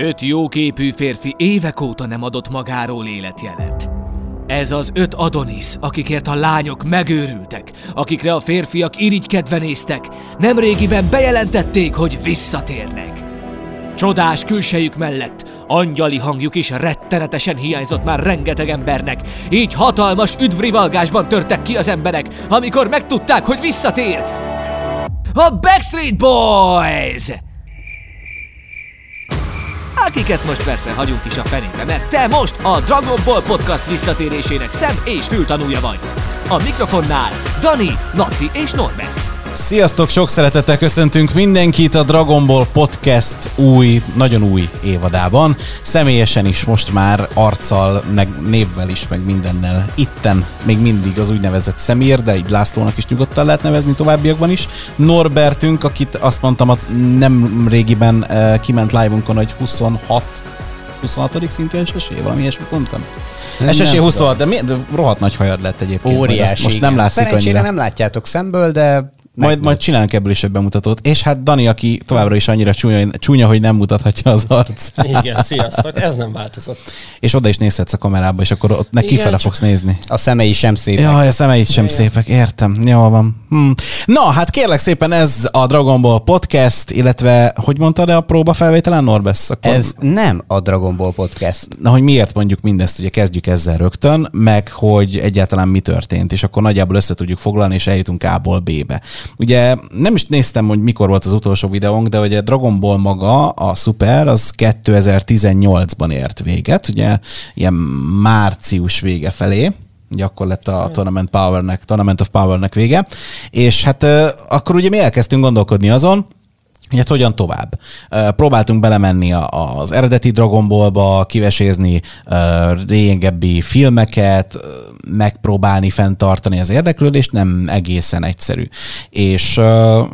Öt jóképű férfi évek óta nem adott magáról életjelet. Ez az öt Adonis, akikért a lányok megőrültek, akikre a férfiak irigykedve néztek, nemrégiben bejelentették, hogy visszatérnek. Csodás külsejük mellett angyali hangjuk is rettenetesen hiányzott már rengeteg embernek, így hatalmas üdvrivalgásban törtek ki az emberek, amikor megtudták, hogy visszatér. A Backstreet Boys! Akiket most persze hagyunk is a fenébe, mert te most a Dragon Ball Podcast visszatérésének szem és fültanúja vagy. A mikrofonnál Dani, Laci és Normes. Sziasztok, sok szeretettel köszöntünk mindenkit a Dragon Ball Podcast új, nagyon új évadában. Személyesen is most már arccal, meg névvel is, meg mindennel itten még mindig az úgynevezett szemér, de így Lászlónak is nyugodtan lehet nevezni továbbiakban is. Norbertünk, akit azt mondtam, nem régiben uh, kiment live-unkon, hogy 26 26. szintű SSE, valami ilyesmit mondtam. SSE 26, de, mi, de rohadt nagy hajad lett egyébként. Óriási. Most nem látszik Szerencsére annyira. nem látjátok szemből, de Majd, majd csinálunk ebből is egy bemutatót. És hát Dani, aki továbbra is annyira csúnya, csúnya hogy nem mutathatja az arcát. Igen, sziasztok, ez nem változott. És oda is nézhetsz a kamerába, és akkor ott neki kifele csak- fogsz nézni. a szemei sem szépek. Jaj, a szemei sem szépek, értem. Jól van. Hm. Na, hát kérlek szépen ez a Dragon Ball Podcast, illetve, hogy mondtad a próba felvételen, Norbesz? Akkor... Ez nem a Dragon Ball Podcast. Na, hogy miért mondjuk mindezt, ugye kezdjük ezzel rögtön, meg hogy egyáltalán mi történt, és akkor nagyjából össze tudjuk foglalni, és eljutunk A-ból B-be. Ugye nem is néztem, hogy mikor volt az utolsó videónk, de ugye Dragon Ball maga, a Super, az 2018-ban ért véget, ugye ilyen március vége felé, ugye akkor lett a Tournament, Powernek, Tournament of Powernek vége, és hát akkor ugye mi elkezdtünk gondolkodni azon, hogy hát hogyan tovább. Próbáltunk belemenni az eredeti Dragon Ballba, kivesézni régebbi filmeket, megpróbálni fenntartani az érdeklődést, nem egészen egyszerű. És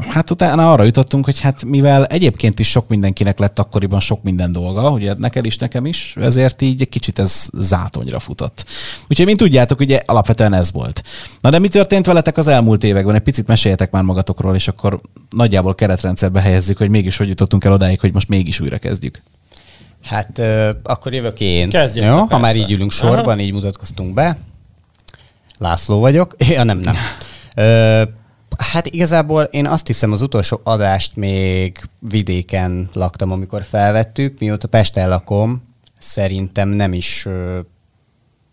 hát utána arra jutottunk, hogy hát mivel egyébként is sok mindenkinek lett akkoriban sok minden dolga, ugye neked is, nekem is, ezért így egy kicsit ez zátonyra futott. Úgyhogy, mint tudjátok, ugye alapvetően ez volt. Na de mi történt veletek az elmúlt években? Egy picit meséljetek már magatokról, és akkor nagyjából keretrendszerbe helyezzük, hogy mégis hogy jutottunk el odáig, hogy most mégis újra kezdjük. Hát ö, akkor jövök én. Kezdjétek, Jó? Ha már így ülünk sorban, Aha. így mutatkoztunk be. László vagyok. Ja, nem, nem. Ö, hát igazából én azt hiszem az utolsó adást még vidéken laktam, amikor felvettük. Mióta Pesten lakom, szerintem nem is ö,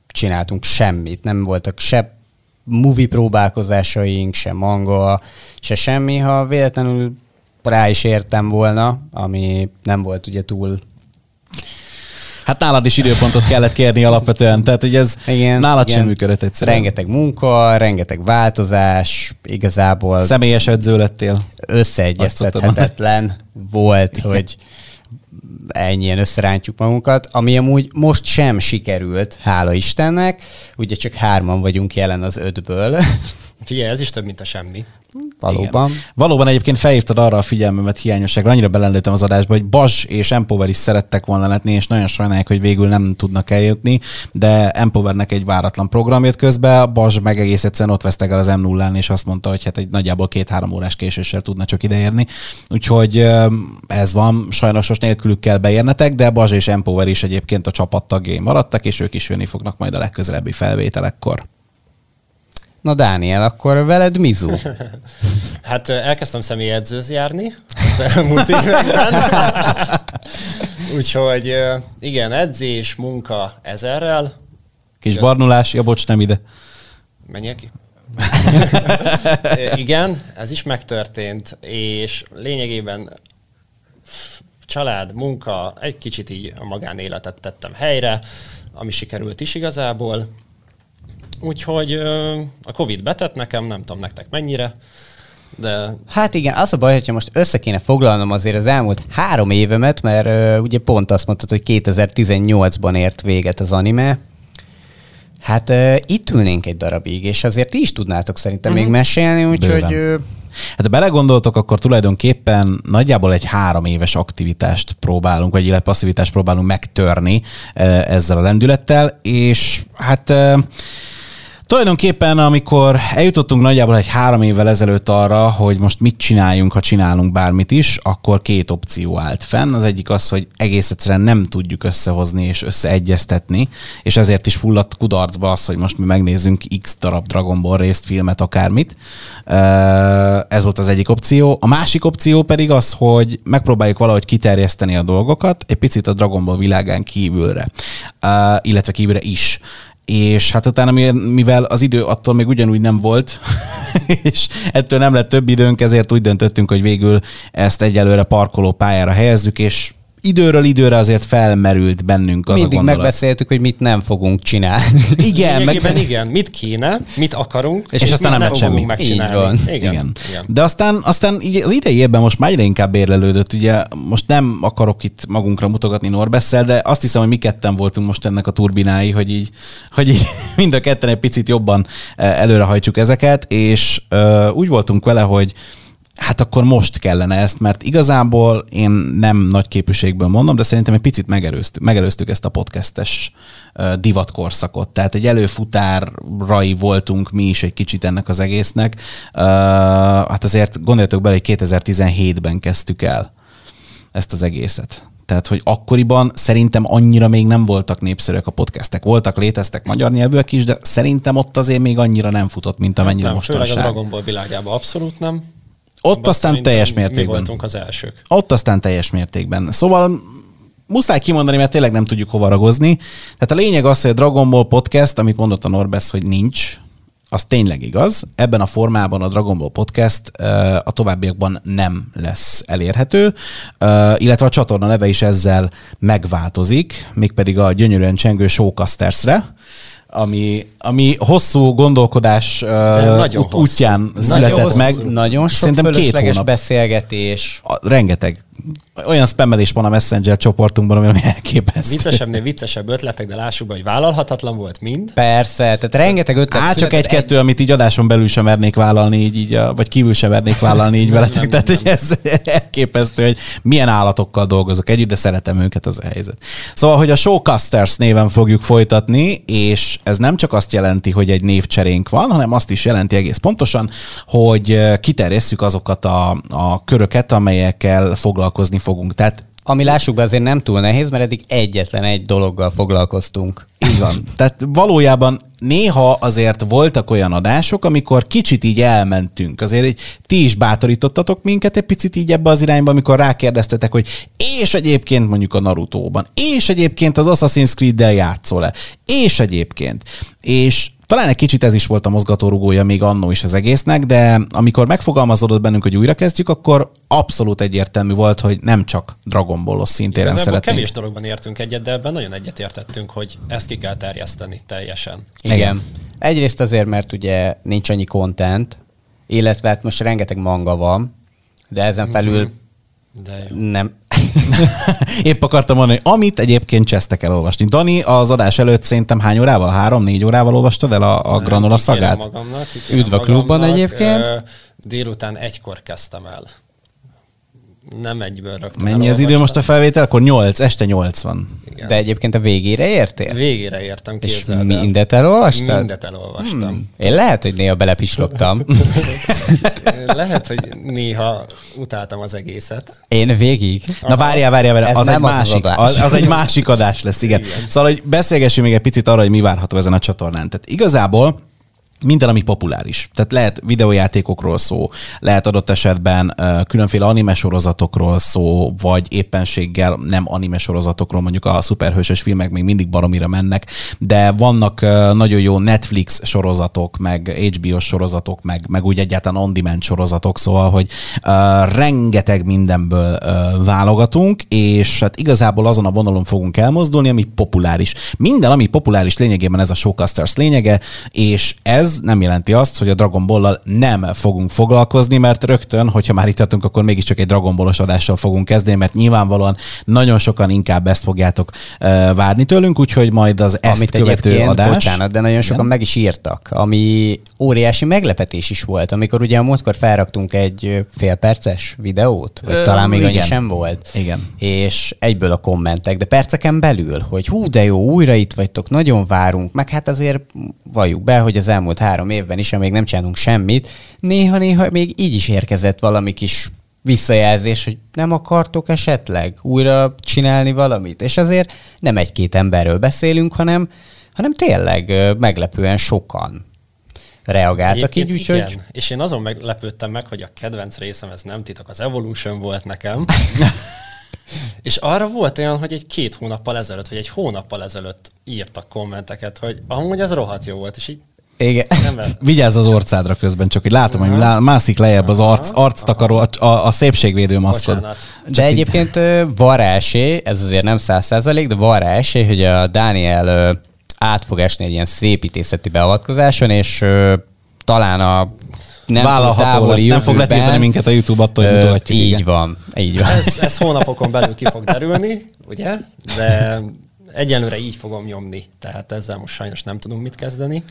csináltunk semmit. Nem voltak se movie próbálkozásaink, se manga, se semmi. Ha véletlenül rá is értem volna, ami nem volt ugye túl Hát nálad is időpontot kellett kérni alapvetően, tehát hogy ez igen, nálad igen. sem működött egyszerűen. Rengeteg munka, rengeteg változás, igazából Személyes edző lettél. összeegyeztethetetlen volt, hogy ennyien összerántjuk magunkat, ami amúgy most sem sikerült, hála Istennek. Ugye csak hárman vagyunk jelen az ötből, Figyelj, ez is több, mint a semmi. Valóban. Igen. Valóban egyébként felhívtad arra a figyelmemet hiányosságra, annyira belendőttem az adásba, hogy Bas és Empower is szerettek volna letni, és nagyon sajnálják, hogy végül nem tudnak eljutni, de Empowernek egy váratlan program jött közbe, Bas meg egész egyszerűen ott vesztek el az m 0 és azt mondta, hogy hát egy nagyjából két-három órás késéssel tudna csak ideérni. Úgyhogy ez van, sajnos most nélkülük kell beérnetek, de Bas és Empower is egyébként a csapat tagjai maradtak, és ők is jönni fognak majd a legközelebbi felvételekkor. Na Dániel, akkor veled mizu? Hát elkezdtem személyedzőz járni az elmúlt években. Úgyhogy igen, edzés, munka ezerrel. Kis Igaz. barnulás, ja bocs, nem ide. Menjek ki? Igen, ez is megtörtént, és lényegében család, munka, egy kicsit így a magánéletet tettem helyre, ami sikerült is igazából. Úgyhogy ö, a Covid betett nekem, nem tudom nektek mennyire, de Hát igen, az a baj, hogyha most össze kéne foglalnom azért az elmúlt három évemet, mert ugye pont azt mondtad, hogy 2018-ban ért véget az anime. Hát uh, itt ülnénk egy darabig, és azért ti is tudnátok szerintem uh-huh. még mesélni, úgyhogy uh, Hát ha belegondoltok, akkor tulajdonképpen nagyjából egy három éves aktivitást próbálunk, vagy illetve passzivitást próbálunk megtörni ezzel a lendülettel, és hát eh, Tulajdonképpen, amikor eljutottunk nagyjából egy három évvel ezelőtt arra, hogy most mit csináljunk, ha csinálunk bármit is, akkor két opció állt fenn. Az egyik az, hogy egész egyszerűen nem tudjuk összehozni és összeegyeztetni, és ezért is fulladt kudarcba az, hogy most mi megnézzünk x darab Dragon Ball részt, filmet, akármit. Ez volt az egyik opció. A másik opció pedig az, hogy megpróbáljuk valahogy kiterjeszteni a dolgokat egy picit a Dragon Ball világán kívülre, illetve kívülre is és hát utána, mivel az idő attól még ugyanúgy nem volt, és ettől nem lett több időnk, ezért úgy döntöttünk, hogy végül ezt egyelőre parkoló pályára helyezzük, és időről időre azért felmerült bennünk az Mindig a gondolat. megbeszéltük, hogy mit nem fogunk csinálni. Igen, meg... igen, mit kéne, mit akarunk, és, és aztán nem lett semmi. Megcsinálni. Így van. Igen. igen. igen. De aztán, aztán így az idei évben most már egyre inkább érlelődött. Ugye most nem akarok itt magunkra mutogatni Norbesszel, de azt hiszem, hogy mi ketten voltunk most ennek a turbinái, hogy így, hogy így mind a ketten egy picit jobban eh, előrehajtsuk ezeket, és uh, úgy voltunk vele, hogy hát akkor most kellene ezt, mert igazából én nem nagy képűségből mondom, de szerintem egy picit megelőztük, megelőztük ezt a podcastes divatkorszakot. Tehát egy előfutárai voltunk mi is egy kicsit ennek az egésznek. Hát azért gondoljatok bele, hogy 2017-ben kezdtük el ezt az egészet. Tehát, hogy akkoriban szerintem annyira még nem voltak népszerűek a podcastek. Voltak, léteztek magyar nyelvűek is, de szerintem ott azért még annyira nem futott, mint amennyire nem, mostanság. Főleg a Dragon Ball világában abszolút nem. Ott aztán teljes mértékben. Mi voltunk az elsők. Ott aztán teljes mértékben. Szóval muszáj kimondani, mert tényleg nem tudjuk hova ragozni. Tehát a lényeg az, hogy a Dragon Ball Podcast, amit mondott a Norbesz, hogy nincs, az tényleg igaz. Ebben a formában a Dragon Ball Podcast a továbbiakban nem lesz elérhető, illetve a csatorna neve is ezzel megváltozik, mégpedig a gyönyörűen csengő Showcasters-re ami, ami hosszú gondolkodás nagyon uh, útján hosszú. született nagyon meg. Hosszú. Nagyon sok Szerintem két hónap. beszélgetés. A, rengeteg olyan spammelés van a Messenger csoportunkban, ami elképesztő. Viccesebbnél viccesebb ötletek, de lássuk be, hogy vállalhatatlan volt mind. Persze, tehát rengeteg ötlet. Á, csak egy-kettő, egy... amit így adáson belül sem mernék vállalni, így, így vagy kívül sem mernék vállalni így veletek. Tehát nem. ez elképesztő, hogy milyen állatokkal dolgozok együtt, de szeretem őket, az a helyzet. Szóval, hogy a Showcasters néven fogjuk folytatni, és ez nem csak azt jelenti, hogy egy névcserénk van, hanem azt is jelenti egész pontosan, hogy kiterjesszük azokat a, a köröket, amelyekkel foglalkozni fogunk. Tehát ami lássuk be azért nem túl nehéz, mert eddig egyetlen egy dologgal foglalkoztunk. Így van. Tehát valójában néha azért voltak olyan adások, amikor kicsit így elmentünk. Azért így ti is bátorítottatok minket egy picit így ebbe az irányba, amikor rákérdeztetek, hogy és egyébként mondjuk a Naruto-ban, és egyébként az Assassin's Creed-del játszol-e, és egyébként. És talán egy kicsit ez is volt a mozgatórugója még annó is az egésznek, de amikor megfogalmazódott bennünk, hogy újra kezdjük, akkor abszolút egyértelmű volt, hogy nem csak Dragon Ballos szintéren Igazából szeretnénk. kevés dologban értünk egyet, de ebben nagyon egyetértettünk, hogy ezt ki kell terjeszteni teljesen. Igen. Igen. Egyrészt azért, mert ugye nincs annyi content, illetve hát most rengeteg manga van, de ezen felül mm-hmm. De jó. Nem. Épp akartam mondani, amit egyébként csesztek el olvasni. Dani az adás előtt szerintem hány órával? Három-négy órával olvastad el a, a Granola szagát? Magamnak, Üdv a klubban egyébként. Délután egykor kezdtem el nem egyből rögtön Mennyi az idő most a felvétel? Akkor 8, este 8 van. Igen. De egyébként a végére értél? Végére értem, képzeld És mindet elolvastad? Mindet elolvastam. Hmm. Én lehet, hogy néha belepislogtam. lehet, hogy néha utáltam az egészet. Én végig. Na várjál, várjál, várjál. Az, egy az, másik, az, az, az egy másik adás lesz, igen. igen. Szóval, hogy beszélgessünk még egy picit arra, hogy mi várható ezen a csatornán. Tehát igazából minden, ami populáris. Tehát lehet videójátékokról szó, lehet adott esetben különféle anime sorozatokról szó, vagy éppenséggel nem anime sorozatokról, mondjuk a szuperhősös filmek még mindig baromira mennek, de vannak nagyon jó Netflix sorozatok, meg HBO sorozatok, meg, meg úgy egyáltalán on-demand sorozatok, szóval, hogy rengeteg mindenből válogatunk, és hát igazából azon a vonalon fogunk elmozdulni, ami populáris. Minden, ami populáris lényegében ez a Showcasters lényege, és ez ez nem jelenti azt, hogy a Dragon Ball-lal nem fogunk foglalkozni, mert rögtön, hogyha már itt tartunk, akkor mégiscsak egy Dragon Ballos adással fogunk kezdeni, mert nyilvánvalóan nagyon sokan inkább ezt fogjátok uh, várni tőlünk, úgyhogy majd az ezt Amit követő adás. bocsánat, de nagyon sokan meg is írtak, ami óriási meglepetés is volt, amikor ugye a múltkor felraktunk egy félperces videót, vagy Ö, talán még annyi igen. sem volt. Igen. És egyből a kommentek, de perceken belül, hogy hú, de jó, újra itt vagytok, nagyon várunk, meg hát azért valljuk be, hogy az elmúlt három évben is, amíg nem csinálunk semmit, néha-néha még így is érkezett valami kis visszajelzés, hogy nem akartok esetleg újra csinálni valamit. És azért nem egy-két emberről beszélünk, hanem, hanem tényleg meglepően sokan reagáltak így, úgyhogy igen. És én azon meglepődtem meg, hogy a kedvenc részem, ez nem titok, az Evolution volt nekem. és arra volt olyan, hogy egy két hónappal ezelőtt, vagy egy hónappal ezelőtt írtak kommenteket, hogy amúgy ez rohadt jó volt, és így igen. Vigyázz az orcádra közben, csak hogy látom, hogy lá- mászik lejjebb az arc, arctakaró, a, a, a szépségvédő maszkod. Bocsánat. De egyébként ö, van rá esély, ez azért nem száz százalék, de van rá esély, hogy a Dániel át fog esni egy ilyen szépítészeti beavatkozáson, és ö, talán a nem Vállalható távoli lesz, nem fog jövőben, letiltani minket a YouTube attól, hogy mutogatjuk. Így igen. van, így van. Ez, ez hónapokon belül ki fog derülni, ugye? De egyenlőre így fogom nyomni. Tehát ezzel most sajnos nem tudunk mit kezdeni.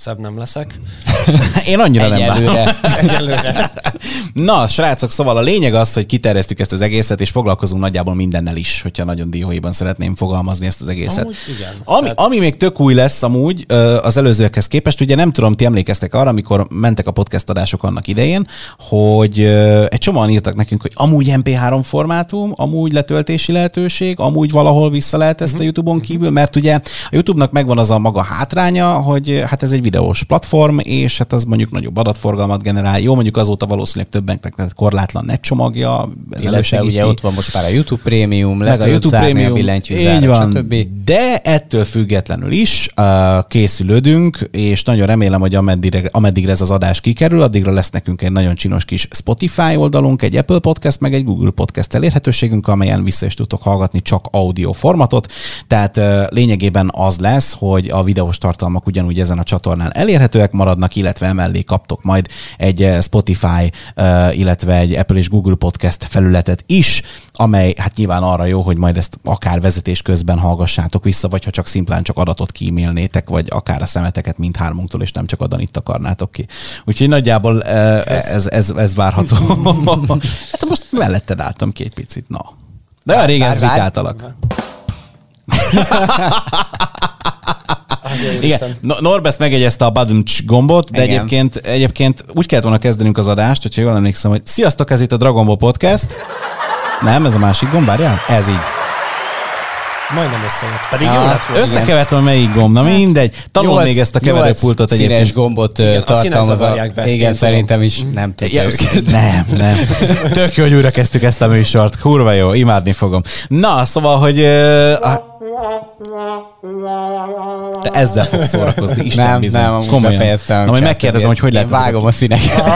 Szebb nem leszek. Én annyira nem várom. Egyelőre. Na, srácok, szóval a lényeg az, hogy kiterjesztük ezt az egészet, és foglalkozunk nagyjából mindennel is, hogyha nagyon dióhéjban szeretném fogalmazni ezt az egészet. Amúgy igen. Ami, Tehát- ami még tök új lesz amúgy az előzőekhez képest, ugye nem tudom, ti emlékeztek arra, amikor mentek a podcast adások annak idején, hogy egy csomóan írtak nekünk, hogy amúgy MP3 formátum, amúgy letöltési lehetőség, amúgy valahol vissza lehet ezt a YouTube-on kívül, mert ugye a YouTube-nak megvan az a maga hátránya, hogy hát ez egy videós platform, és hát az mondjuk nagyobb adatforgalmat generál. Jó, mondjuk azóta valószínűleg többeknek lett korlátlan net csomagja, ez Illetve ugye ott van most már a YouTube Premium, meg a YouTube Premium, a így van, stb. de ettől függetlenül is uh, készülődünk, és nagyon remélem, hogy ameddigre, ameddigre ez az adás kikerül, addigra lesz nekünk egy nagyon csinos kis Spotify oldalunk, egy Apple Podcast, meg egy Google Podcast elérhetőségünk, amelyen vissza is tudtok hallgatni csak audio formatot, tehát uh, lényegében az lesz, hogy a videós tartalmak ugyanúgy ezen a csatornán elérhetőek maradnak, illetve emellé kaptok majd egy eh, Spotify, uh, illetve egy Apple és Google Podcast felületet is, amely hát nyilván arra jó, hogy majd ezt akár vezetés közben hallgassátok vissza, vagy ha csak szimplán csak adatot kímélnétek, vagy akár a szemeteket mindhármunktól, és nem csak a Danit akarnátok ki. Úgyhogy nagyjából eh, ez, ez, ez várható. hát most melletted álltam ki egy picit, na. De olyan régen zrikáltalak. Azért Igen, Isten. No- Norbesz megegyezte a baduncs gombot, de Igen. egyébként, egyébként úgy kellett volna kezdenünk az adást, hogyha jól emlékszem, hogy sziasztok, ez itt a Dragon Ball Podcast. Nem, ez a másik gomb, várjál? Ez így. Majdnem összejött. Pedig Ah, jó lett volna. Összekevertem, melyik gomb, na mindegy. Tanul Nyolc- még ezt a keverőpultot színes egyébként. gombot Igen, a tartalmaz. A, be, igen, én szerintem is nem Ja, tudja. nem, nem. Tök jó, hogy újra kezdtük ezt a műsort. Kurva jó, imádni fogom. Na, szóval, hogy... Uh, te ezzel fogsz szórakozni, Isten Nem, bizony. nem, Komolyan. befejeztem. Na, majd megkérdezem, hogy hogy lehet. Vágom a színeket.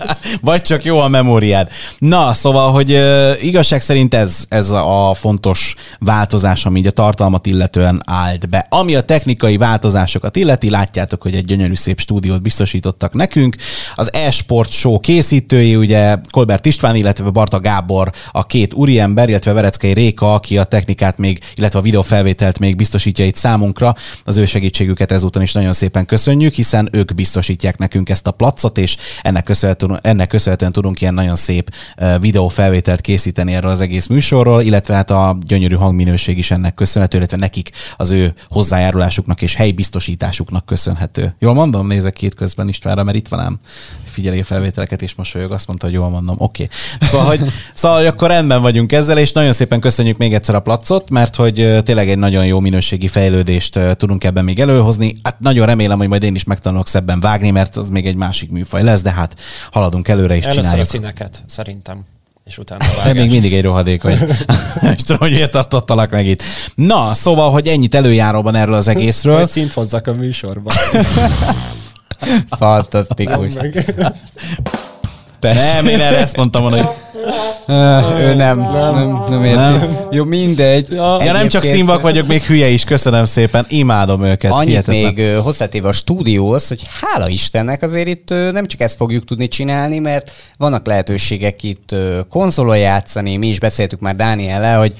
Vagy csak jó a memóriád. Na, szóval, hogy uh, igazság szerint ez, ez a fontos változás, ami így a tartalmat illetően állt be. Ami a technikai változásokat illeti, látjátok, hogy egy gyönyörű szép stúdiót biztosítottak nekünk. Az e-sport show készítői, ugye Kolbert István, illetve Barta Gábor, a két úriember, illetve Vereckei Réka, aki a technikát még, illetve a videófelvételt még biztosítja itt számunkra. Az ő segítségüket ezúton is nagyon szépen köszönjük, hiszen ők biztosítják nekünk ezt a placot, és ennek köszönhetően, ennek köszönhetően tudunk ilyen nagyon szép videófelvételt készíteni erről az egész műsorról, illetve hát a gyönyörű hangminőség is ennek köszönhető, illetve nekik az ő hozzájárulásuknak és helybiztosításuknak köszönhető. Jól mondom? Nézek két közben Istvánra, mert itt van ám figyeli a felvételeket és mosolyog, azt mondta, hogy jól mondom. Oké. Okay. Szóval, hogy, szóval, hogy akkor rendben vagyunk ezzel, és nagyon szépen köszönjük még egyszer a placot, mert hogy tényleg egy nagyon jó minőségi fejlődést tudunk ebben még előhozni. Hát nagyon remélem, hogy majd én is megtanulok szebben vágni, mert az még egy másik műfaj lesz, de hát haladunk előre és Először a csináljuk. színeket, szerintem. És utána a Te még mindig egy rohadék vagy. És tudom, hogy miért tartottalak meg itt. Na, szóval, hogy ennyit előjáróban erről az egészről. Majd szint hozzak a műsorba. Fantasztikus. Meg. Nem, én erre ezt mondtam volna, hogy ő nem, nem, nem érti. Jó, mindegy. Ja, nem csak színvak vagyok, még hülye is, köszönöm szépen, imádom őket. Annyit hihetetlen. még hozzátéve a stúdióhoz, hogy hála Istennek azért itt nem csak ezt fogjuk tudni csinálni, mert vannak lehetőségek itt konzolon játszani, mi is beszéltük már Dániellel, hogy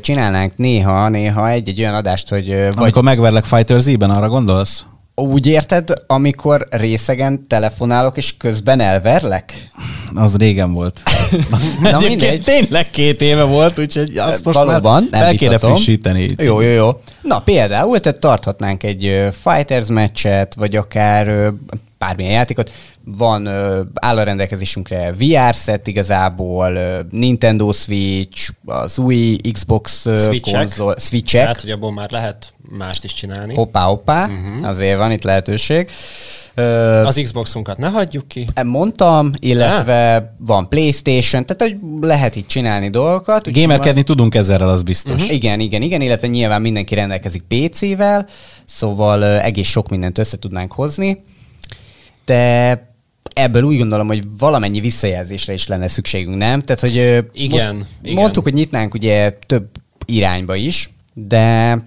csinálnánk néha, néha egy-egy olyan adást, hogy vagy Amikor megverlek Fighter Z-ben, arra gondolsz? Úgy érted, amikor részegen telefonálok, és közben elverlek? Az régen volt. Na Egyébként mindegy. tényleg két éve volt, úgyhogy azt most Valóban, már nem fel kéne frissíteni. Jó, jó, jó. Na például, tehát tarthatnánk egy Fighters meccset, vagy akár bármilyen játékot. Van, ö, áll a rendelkezésünkre VR set igazából, ö, Nintendo Switch, az új Xbox ö, Switchek. konzol, Switchek. Tehát, hogy abból már lehet mást is csinálni. Hoppá, hoppá, uh-huh. azért van itt lehetőség. Ö, Az Xboxunkat ne hagyjuk ki. mondtam, illetve van Playstation, tehát hogy lehet itt csinálni dolgokat. Gamerkedni tudunk ezzel, az biztos. Uh-huh. Igen, igen, igen, illetve nyilván mindenki rendelkezik PC-vel, szóval ö, egész sok mindent össze tudnánk hozni, de ebből úgy gondolom, hogy valamennyi visszajelzésre is lenne szükségünk, nem? Tehát, hogy Igen, most igen. mondtuk, hogy nyitnánk ugye több irányba is, de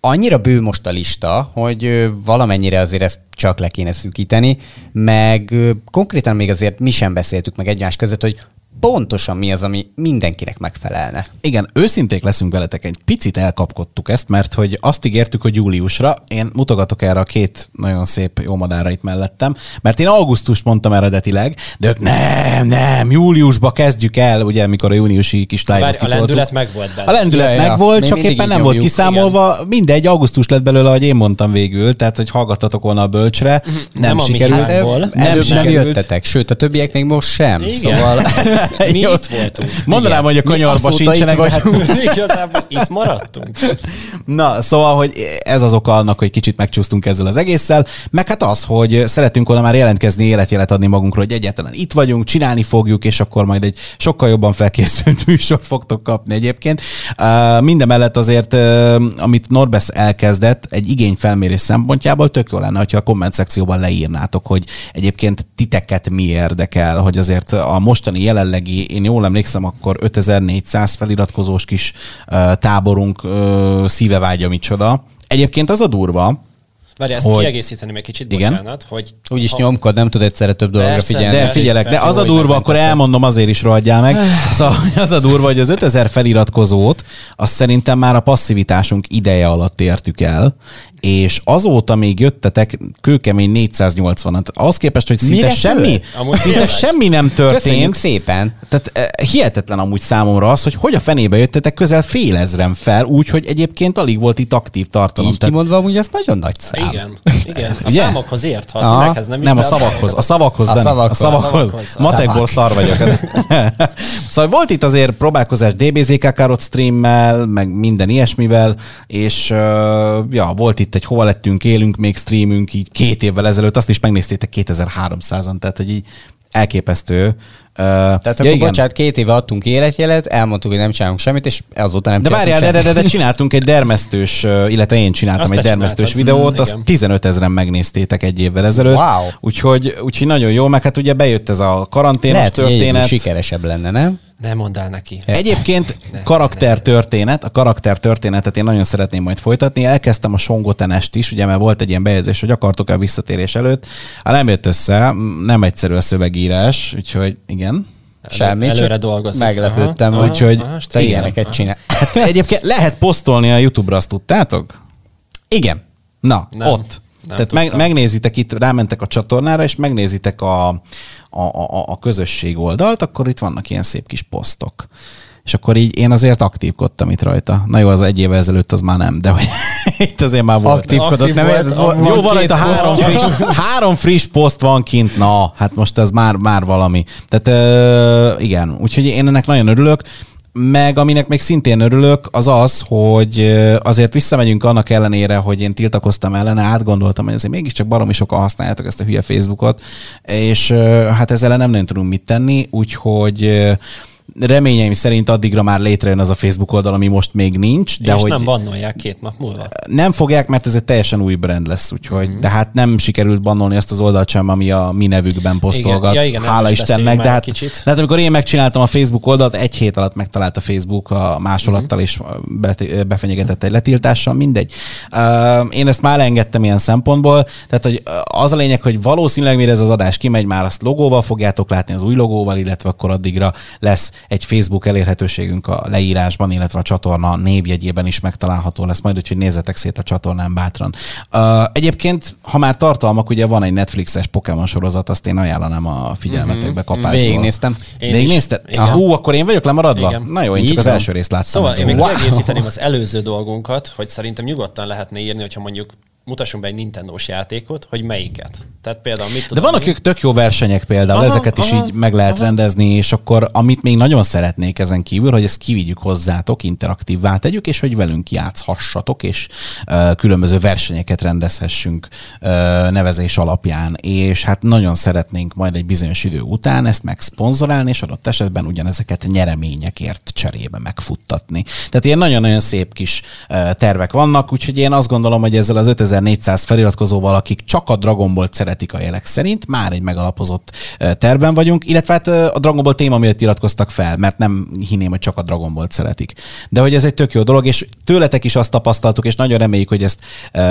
annyira bő most a lista, hogy valamennyire azért ezt csak le kéne szűkíteni, meg konkrétan még azért mi sem beszéltük meg egymás között, hogy pontosan mi az, ami mindenkinek megfelelne. Igen, őszinték leszünk veletek, egy picit elkapkodtuk ezt, mert hogy azt ígértük, hogy júliusra, én mutogatok erre a két nagyon szép jó madárra itt mellettem, mert én augusztust mondtam eredetileg, de ők nem, nem, júliusba kezdjük el, ugye, mikor a júniusi kis live a lendület megvolt benne. A lendület Ja, megvolt, Mi csak éppen nem volt kiszámolva, mindegy, augusztus lett belőle, ahogy én mondtam végül, tehát hogy hallgattatok volna a bölcsre, nem, Nem mi sikerült. Hát, Nem nem sikerült. jöttetek, sőt a többiek még most sem. Igen. Szóval Mi itt voltunk. Mondanám, hogy a Mi kanyarba azóta sincsenek, itt de hát Igazából itt maradtunk. Na, szóval, hogy ez az oka annak, hogy kicsit megcsúsztunk ezzel az egésszel, meg hát az, hogy szeretünk volna már jelentkezni, életjelet adni magunkról, hogy egyáltalán itt vagyunk, csinálni fogjuk, és akkor majd egy sokkal jobban felkészült műsort fogtok kapni egyébként. Mindemellett azért, amit Norbesz elkezdett, egy igényfelmérés szempontjából tök jó lenne, hogyha a komment szekcióban leírnátok, hogy egyébként titeket mi érdekel, hogy azért a mostani jelenlegi, én jól emlékszem, akkor 5400 feliratkozós kis táborunk szíve vágya micsoda. Egyébként az a durva, Várj, ezt Hogy- kiegészíteni még kicsit, Igen? bocsánat, hogy úgyis ha- nyomkod, nem tud egyszerre több dologra Persze, figyelni. de figyelek, de az a durva, akkor elmondom, azért is rohadjál meg. Szóval az a durva, hogy az 5000 feliratkozót, azt szerintem már a passzivitásunk ideje alatt értük el, és azóta még jöttetek kőkemény 480 Ahhoz képest, hogy szinte Mire semmi, szinte semmi nem Köszönjük történt. szépen. Tehát eh, hihetetlen amúgy számomra az, hogy hogy a fenébe jöttetek közel fél ezren fel, úgyhogy egyébként alig volt itt aktív tartalom. Így Tehát- kimondva, amúgy az nagyon nagy szám. Igen, igen. A Ugye? számokhoz ért, ha a Aha. színekhez nem is. Nem, a szavakhoz. A szavakhoz, A szavakhoz. A szavakhoz. A szavakhoz. Matekból szar vagyok. szóval volt itt azért próbálkozás DBZK Karot streammel, meg minden ilyesmivel, és ja, volt itt egy hova lettünk, élünk még streamünk így két évvel ezelőtt, azt is megnéztétek 2300-an, tehát hogy így elképesztő. Tehát ja, akkor bocsánat, két éve adtunk életjelet, elmondtuk, hogy nem csinálunk semmit, és azóta nem De csináltunk várjál, de, de, de, de csináltunk egy dermesztős, illetve én csináltam Azt egy dermesztős csináltad. videót, Mm, azt igen. 15 ezeren megnéztétek egy évvel ezelőtt. Wow. Úgyhogy, úgyhogy nagyon jó, meg hát ugye bejött ez a karanténos Lehet, történet. sikeresebb lenne, nem? Ne mondd el neki. Egyébként karaktertörténet, a karaktertörténetet én nagyon szeretném majd folytatni. Elkezdtem a Songotenest is, ugye, mert volt egy ilyen bejegyzés, hogy akartok-e a visszatérés előtt. Hát nem jött össze, nem egyszerű a szövegírás, úgyhogy igen. Semmi, előre csak dolgozik. Meglepődtem, Aha, hogy Úgyhogy- aha, te igen. ilyeneket csinál. Hát egyébként lehet posztolni a YouTube-ra, azt tudtátok? Igen. Na, Nem, ott. nem Tehát meg, tudtam. megnézitek itt, rámentek a csatornára, és megnézitek a, a, a, a közösség oldalt, akkor itt vannak ilyen szép kis posztok. És akkor így én azért aktívkodtam itt rajta. Na jó, az egy évvel ezelőtt az már nem, de hogy itt azért már volt. Aktívkodott, Aktív nem volt, érzed? amúgy. Jó, Van két rajta három posztja. friss, három friss poszt van kint, na, hát most ez már, már valami. Tehát ö, igen, úgyhogy én ennek nagyon örülök. Meg aminek még szintén örülök, az az, hogy azért visszamegyünk annak ellenére, hogy én tiltakoztam ellene, átgondoltam, hogy azért mégiscsak baromi sokan használjátok ezt a hülye Facebookot, és hát ezzel nem nagyon tudunk mit tenni, úgyhogy reményeim szerint addigra már létrejön az a Facebook oldal, ami most még nincs. De és hogy nem bannolják két nap múlva. nem fogják, mert ez egy teljesen új brand lesz, úgyhogy, Mhm. mm. de hát nem sikerült bannolni azt az oldalt sem, ami a mi nevükben posztolgat. Ja, igen, Hála is Istennek, de hát, kicsit. de hát amikor én megcsináltam a Facebook oldalt, egy hét alatt megtalált a Facebook a másolattal, Mhm. és be- befenyegetett egy letiltással, mindegy. Uh, én ezt már engedtem ilyen szempontból, tehát hogy az a lényeg, hogy valószínűleg mire ez az adás kimegy, már azt logóval fogjátok látni, az új logóval, illetve akkor addigra lesz egy Facebook elérhetőségünk a leírásban, illetve a csatorna névjegyében is megtalálható lesz majd, úgyhogy nézzetek szét a csatornán bátran. Uh, egyébként, ha már tartalmak, ugye van egy Netflixes Pokémon sorozat, azt én ajánlanám a figyelmetekbe kapásból. Végignéztem. Én Végignézted? Hú, akkor én vagyok lemaradva? Igen. Na jó, én Így csak az van. első részt láttam. Szóval én még Wow. kiegészíteném az előző dolgunkat, hogy szerintem nyugodtan lehetne írni, hogyha mondjuk mutassunk be egy Nintendo-s játékot, hogy melyiket. Tehát például mit De tudom vannak én? ők tök jó versenyek például, Aha, aha, ezeket is aha, így meg lehet aha. rendezni, és akkor amit még nagyon szeretnék ezen kívül, hogy ezt kivigyük hozzátok, interaktívvá tegyük, és hogy velünk játszhassatok, és uh, különböző versenyeket rendezhessünk uh, nevezés alapján, és hát nagyon szeretnénk majd egy bizonyos idő után ezt megszponzorálni, és adott esetben ugyanezeket nyereményekért cserébe megfuttatni. Tehát ilyen nagyon-nagyon szép kis uh, tervek vannak, úgyhogy én azt gondolom, hogy ezzel az 5400 feliratkozóval, akik csak a Dragon Ball szeretik a jelek szerint, már egy megalapozott tervben vagyunk, illetve hát a Dragon Ball téma miatt iratkoztak fel, mert nem hinném, hogy csak a Dragon Ball szeretik. De hogy ez egy tök jó dolog, és tőletek is azt tapasztaltuk, és nagyon reméljük, hogy ezt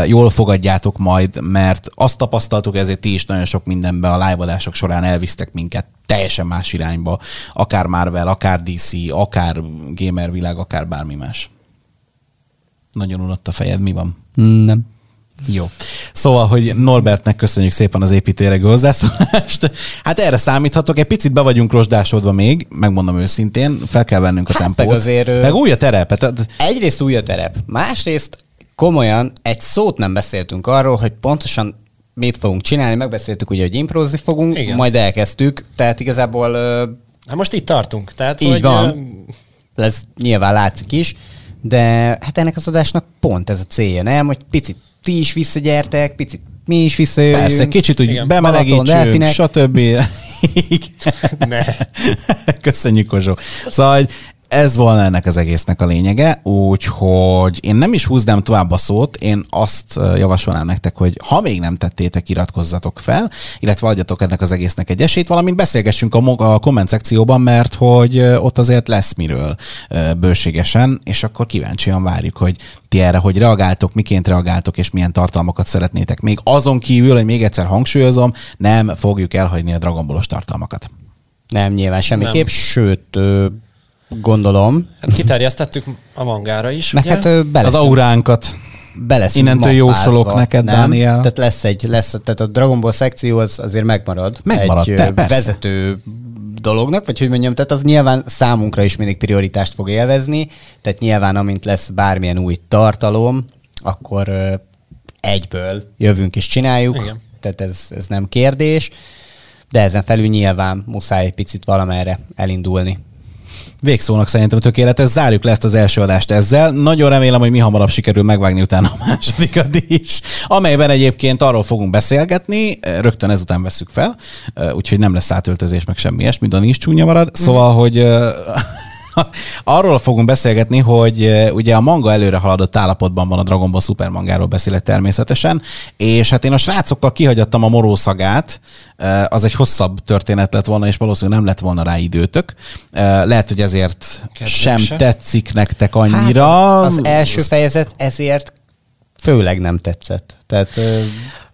jól fogadjátok majd, mert azt tapasztaltuk, ezért ti is nagyon sok mindenben a live során elvisztek minket teljesen más irányba, akár Marvel, akár DC, akár gamer világ, akár bármi más. Nagyon unott a fejed, mi van? Nem. Jó. Szóval, hogy Norbertnek köszönjük szépen az építőjelegű hozzászólást. Hát erre számíthatok, egy picit be vagyunk rozsdásodva még, megmondom őszintén, fel kell vennünk a Hát, tempót. meg azért, Meg új a terep. Tehát Egyrészt új a terep, másrészt komolyan egy szót nem beszéltünk arról, hogy pontosan mit fogunk csinálni, megbeszéltük ugye, hogy improzni fogunk, Igen. Majd elkezdtük, tehát igazából Hát most itt tartunk. Tehát, Így hogy, van. ez nyilván látszik is, de hát ennek az adásnak pont ez a célja, nem? Hogy picit ti is visszagyertek, picit mi is visszajöjjünk. persze, kicsit úgy bemelegítsünk, stb. Ne. Köszönjük, Kozsó. Szóval, hogy ez volna ennek az egésznek a lényege, úgyhogy én nem is húznám tovább a szót, én azt javasolnám nektek, hogy ha még nem tettétek, iratkozzatok fel, illetve adjatok ennek az egésznek egy esélyt, valamint beszélgessünk a, mo- a komment szekcióban, mert hogy ott azért lesz miről bőségesen, és akkor kíváncsian várjuk, hogy ti erre hogy reagáltok, miként reagáltok, és milyen tartalmakat szeretnétek. Még azon kívül, hogy még egyszer hangsúlyozom, nem fogjuk elhagyni a Dragon Ballos tartalmakat. Nem, nyilván semmiképp, Nem. sőt, gondolom, Hát kiterjesztettük a mangára is, meg ugye? hát ö, be Az auránkat. be leszünk innentől jósolok neked, nem? Dániel. Tehát lesz egy, lesz, tehát a Dragon Ball szekció az azért megmarad. Megmarad, egy te- persze. vezető dolognak, vagy hogy mondjam, tehát az nyilván számunkra is mindig prioritást fog élvezni, tehát nyilván amint lesz bármilyen új tartalom, akkor ö, egyből jövünk és csináljuk, Igen. tehát ez, ez nem kérdés, de ezen felül nyilván muszáj egy picit valamerre elindulni. Végszónak szerintem tökéletes. Zárjuk le ezt az első adást ezzel. Nagyon remélem, hogy mi hamarabb sikerül megvágni utána a másodikat is, amelyben egyébként arról fogunk beszélgetni, rögtön ezután veszük fel, úgyhogy nem lesz átöltözés, meg semmi ilyesmi, Dani is csúnya marad. Szóval, hogy ö, arról fogunk beszélgetni, hogy ugye a manga előre haladott állapotban van a Dragon Ball Super mangáról beszélek természetesen, és hát én a srácokkal kihagyattam a morószagát, az egy hosszabb történet lett volna, és valószínűleg nem lett volna rá időtök. Lehet, hogy ezért sem Kedvese. tetszik nektek annyira. Hát az, az első fejezet ezért főleg nem tetszett. Tehát ö,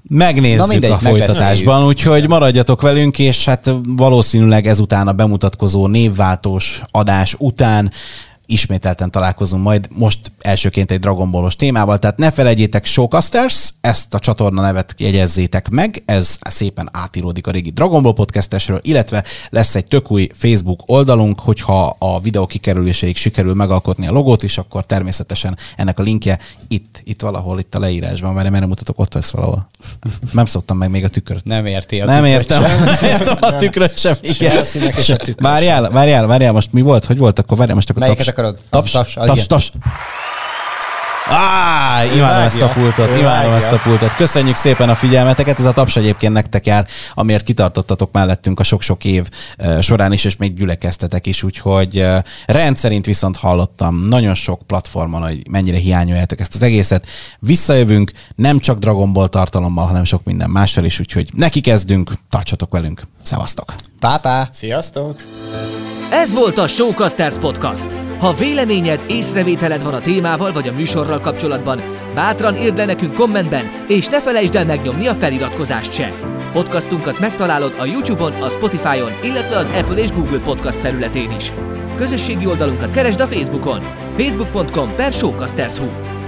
Megnézzük Na mindegy, a folytatásban, úgyhogy maradjatok velünk, és hát valószínűleg ezután a bemutatkozó névváltós adás után ismételten találkozunk majd most elsőként egy Dragon Ballos témával, tehát ne felejtjétek Showcasters, ezt a csatorna nevet jegyezzétek meg, ez szépen átíródik a régi Dragon Ball podcastesről, illetve lesz egy tök új Facebook oldalunk, hogyha a videó kikerüléséig sikerül megalkotni a logót is, akkor természetesen ennek a linkje itt, itt valahol, itt a leírásban, mert nem mutatok, ott lesz valahol. Nem szoktam meg még a tükröt. nem érti a Nem értem. sem. Nem értem a tükröt sem. Igen. Várjál, várjál, várjál, most mi volt? Hogy volt? Akkor várjál, most akkor Melyiket. Akarod? Taps, Taps, taps, taps. Á, imádom ezt a pultot, imádom ezt a pultot. Köszönjük szépen a figyelmeteket, ez a taps egyébként nektek jár, amiért kitartottatok mellettünk a sok-sok év során is, és még gyülekeztetek is, úgyhogy rendszerint viszont hallottam nagyon sok platformon, hogy mennyire hiányoljátok ezt az egészet. Visszajövünk nem csak Dragon Ball tartalommal, hanem sok minden mással is, úgyhogy neki kezdünk, tartsatok velünk, szevasztok! Pápá! Sziasztok! Ez volt a Showcasters Podcast. Ha véleményed, észrevételed van a témával vagy a műsorral kapcsolatban, bátran írd le nekünk kommentben, és ne felejtsd el megnyomni a feliratkozást se. Podcastunkat megtalálod a YouTube-on, a Spotify-on, illetve az Apple és Google Podcast felületén is. Közösségi oldalunkat keresd a Facebookon. facebook.com per Showcasters.hu